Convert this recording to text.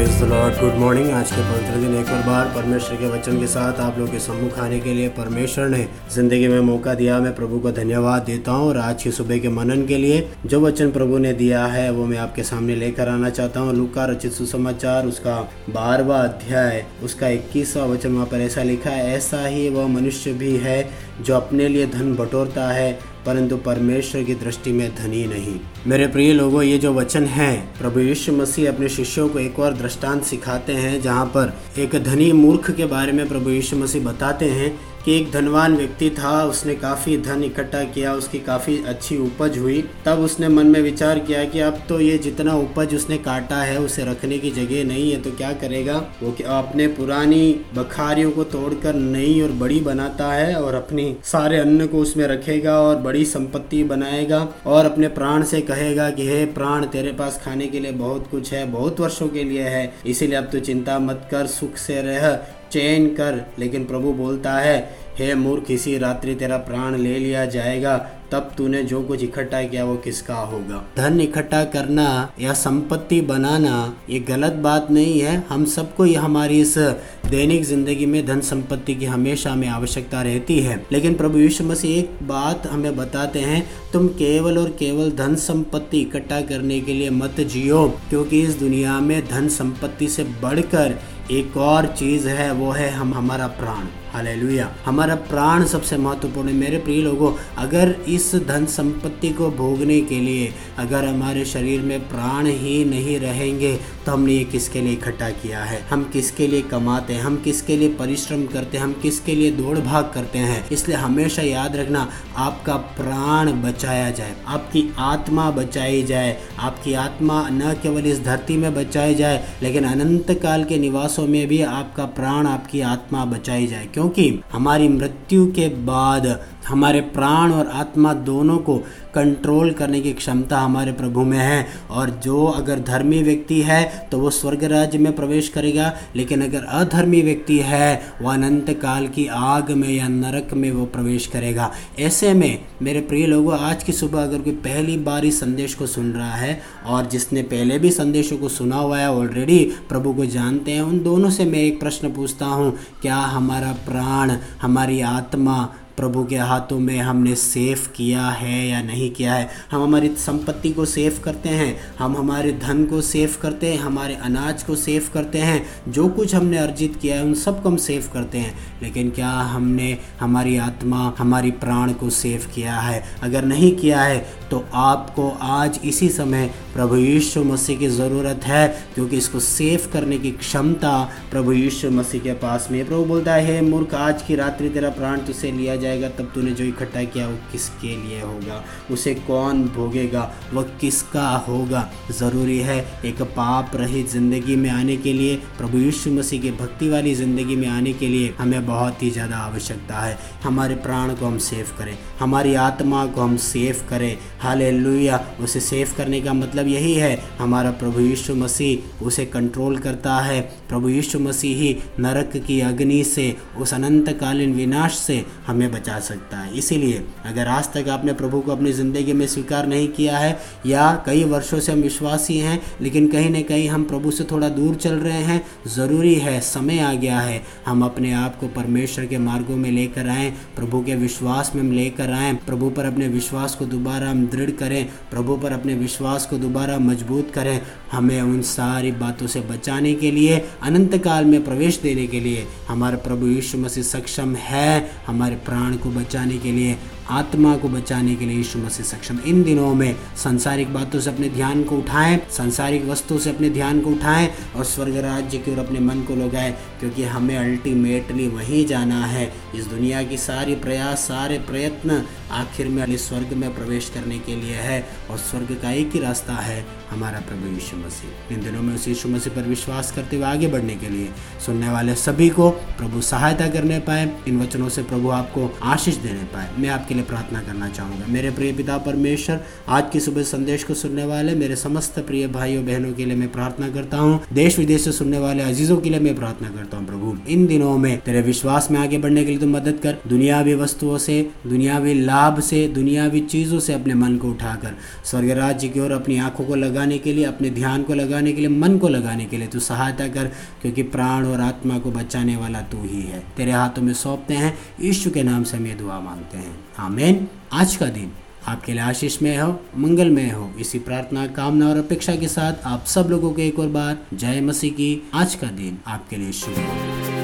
Lord good morning आज के पवित्र दिन एक और बार परमेश्वर के वचन के साथ आप लोग के सम्मुख आने के लिए परमेश्वर ने ज़िंदगी में मौका दिया। मैं प्रभु को धन्यवाद देता हूँ और आज की सुबह के मनन के लिए जो वचन प्रभु ने दिया है, वो मैं आपके सामने लेकर आना चाहता हूँ। लुका रचित सुसमाचार, उसका बारवा अध्याय, उसका इक्कीसवा वचन वहाँ पर ऐसा लिखा है, ऐसा ही वह मनुष्य भी है जो अपने लिए धन बटोरता है परंतु परमेश्वर की दृष्टि में धनी नहीं। मेरे प्रिय लोगों, ये जो वचन है, प्रभु यीशु मसीह अपने शिष्यों को एक और दृष्टांत सिखाते हैं, जहाँ पर एक धनी मूर्ख के बारे में प्रभु यीशु मसीह बताते हैं कि एक धनवान व्यक्ति था, उसने काफ़ी धन इकट्ठा किया, उसकी काफ़ी अच्छी उपज हुई। तब उसने मन में विचार किया कि अब तो ये जितना उपज उसने काटा है, उसे रखने की जगह नहीं है तो क्या करेगा? वो अपने पुरानी बखारियों को तोड़कर नई और बड़ी बनाता है और अपनी सारे अन्न को उसमें रखेगा और बड़ी संपत्ति बनाएगा और अपने प्राण से कहेगा कि, हे प्राण, तेरे पास खाने के लिए बहुत कुछ है, बहुत वर्षों के लिए है। इसीलिए अब तो चिंता मत कर, सुख से रह। चैन कर, लेकिन प्रभु बोलता है, हे मूर्ख, इसी रात्रि तेरा प्राण ले लिया जाएगा, तब तूने जो कुछ इकट्ठा किया वो किसका होगा? धन इकट्ठा करना या संपत्ति बनाना, ये गलत बात नहीं है। हम सबको ये हमारी इस दैनिक ज़िंदगी में धन संपत्ति की हमेशा हमें आवश्यकता रहती है। लेकिन प्रभु यीशु मसीह एक बात हमें बताते हैं, तुम केवल और केवल धन संपत्ति इकट्ठा करने के लिए मत जियो, क्योंकि इस दुनिया में धन संपत्ति से बढ़कर एक और चीज़ है वो है हम हमारा प्राण। हालेलुया। हमारा प्राण सबसे महत्वपूर्ण है। मेरे प्रिय लोगों, अगर इस धन संपत्ति को भोगने के लिए अगर हमारे शरीर में प्राण ही नहीं रहेंगे तो हमने ये किसके लिए इकट्ठा किया है? हम किसके लिए कमाते हैं? हम किसके लिए परिश्रम करते हैं? हम किसके लिए दौड़ भाग करते हैं? इसलिए हमेशा याद रखना, आपका प्राण बचाया जाए, आपकी आत्मा बचाई जाए। आपकी आत्मा न केवल इस धरती में बचाई जाए, लेकिन अनंत काल के निवासों में भी आपका प्राण, आपकी आत्मा बचाई जाए। क्योंकि हमारी मृत्यु के बाद हमारे प्राण और आत्मा दोनों को कंट्रोल करने की क्षमता हमारे प्रभु में है। और जो अगर धर्मी व्यक्ति है तो वो स्वर्ग राज्य में प्रवेश करेगा। लेकिन अगर अधर्मी व्यक्ति है वह अनंत काल की आग में या नरक में वो प्रवेश करेगा। ऐसे में मेरे प्रिय लोगों, आज की सुबह अगर कोई पहली बार इस संदेश को सुन रहा है, और जिसने पहले भी संदेशों को सुना हुआ है ऑलरेडी प्रभु को जानते हैं, उन दोनों से मैं एक प्रश्न पूछता हूँ, क्या हमारा प्राण, हमारी आत्मा प्रभु के हाथों में हमने सेव किया है या नहीं किया है? हम हमारी संपत्ति को सेव करते हैं, हम हमारे धन को सेव करते हैं, हमारे अनाज को सेव करते हैं, जो कुछ हमने अर्जित किया है उन सबको हम सेव करते हैं। लेकिन क्या हमने हमारी आत्मा, हमारी प्राण को सेव किया है? अगर नहीं किया है तो आपको आज इसी समय प्रभु यीशु मसीह की ज़रूरत है, क्योंकि इसको सेव करने की क्षमता प्रभु यीशु मसीह के पास में प्रभु बोलता है मूर्ख, आज की रात्रि तेरा प्राण तुझसे लिया जाएगा, तब तूने जो इकट्ठा किया वो किसके लिए होगा? उसे कौन भोगेगा? वह किसका होगा? ज़रूरी है एक पाप रहित ज़िंदगी में आने के लिए, प्रभु यीशु मसीह की भक्ति वाली ज़िंदगी में आने के लिए हमें बहुत ही ज़्यादा आवश्यकता है। हमारे प्राण को हम सेव करें, हमारी आत्मा को हम सेव करें। हाल उसे सेव करने का मतलब यही है, हमारा प्रभु यीशु मसीह उसे कंट्रोल करता है। प्रभु यीशु मसीह ही नरक की अग्नि से, उस अनंतकालीन विनाश से हमें बचा सकता है। इसीलिए अगर आज तक आपने प्रभु को अपनी ज़िंदगी में स्वीकार नहीं किया है, या कई वर्षों से हम विश्वासी हैं, लेकिन कहीं ना कहीं हम प्रभु से थोड़ा दूर चल रहे हैं, ज़रूरी है, समय आ गया है, हम अपने आप को परमेश्वर के मार्गों में लेकर आएँ, प्रभु के विश्वास में हम लेकर आएँ, प्रभु पर अपने विश्वास को दोबारा हम दृढ़ करें, प्रभु पर अपने विश्वास को दोबारा मज़बूत करें, हमें उन सारी बातों से बचाने के लिए, अनंत काल में प्रवेश देने के लिए हमारा प्रभु यीशु मसीह सक्षम है, हमारे प्राण को बचाने के लिए, आत्मा को बचाने के लिए यीशु मसीह सक्षम। इन दिनों में सांसारिक बातों से अपने ध्यान को उठाएँ, सांसारिक वस्तुओं से अपने ध्यान को उठाएँ और स्वर्ग राज्य की ओर अपने मन को लगाएँ, क्योंकि हमें अल्टीमेटली वहीं जाना है। इस दुनिया की सारी प्रयास, सारे प्रयत्न आखिर में अली स्वर्ग में प्रवेश करने के लिए है और स्वर्ग का एक ही रास्ता है हमारा प्रभु यीशु मसीह। इन दिनों में उस यीशु मसीह पर विश्वास करते हुए आगे बढ़ने के लिए, सुनने वाले सभी को प्रभु सहायता करने पाए, इन वचनों से प्रभु आपको आशीष देने पाए। मैं आपके लिए प्रार्थना करना चाहूँगा। मेरे प्रिय पिता परमेश्वर, आज की सुबह संदेश को सुनने वाले मेरे समस्त प्रिय भाइयों, बहनों के लिए मैं प्रार्थना करता हूँ। देश विदेश से सुनने वाले अजीजों के लिए मैं प्रार्थना करता हूँ प्रभु। इन दिनों में तेरे विश्वास में आगे बढ़ने के लिए तू मदद कर। दुनियावी वस्तुओं से, दुनियावी लाभ से, दुनियावी चीज़ों से अपने मन को उठाकर स्वर्ग राज्य की ओर अपनी आँखों को लगाने के लिए, अपने ध्यान को लगाने के लिए, मन को लगाने के लिए तू सहायता कर, क्योंकि प्राण और आत्मा को बचाने वाला तू ही है। तेरे हाथों में सौंपते हैं, यीशु के नाम से हम ये दुआ मांगते हैं। आमीन। आज का दिन आपके लिए आशीष में हो, मंगलमय हो। इसी प्रार्थना, कामना और अपेक्षा के साथ आप सब लोगों को एक और बार जय मसीह की आज का दिन आपके लिए शुभ हो।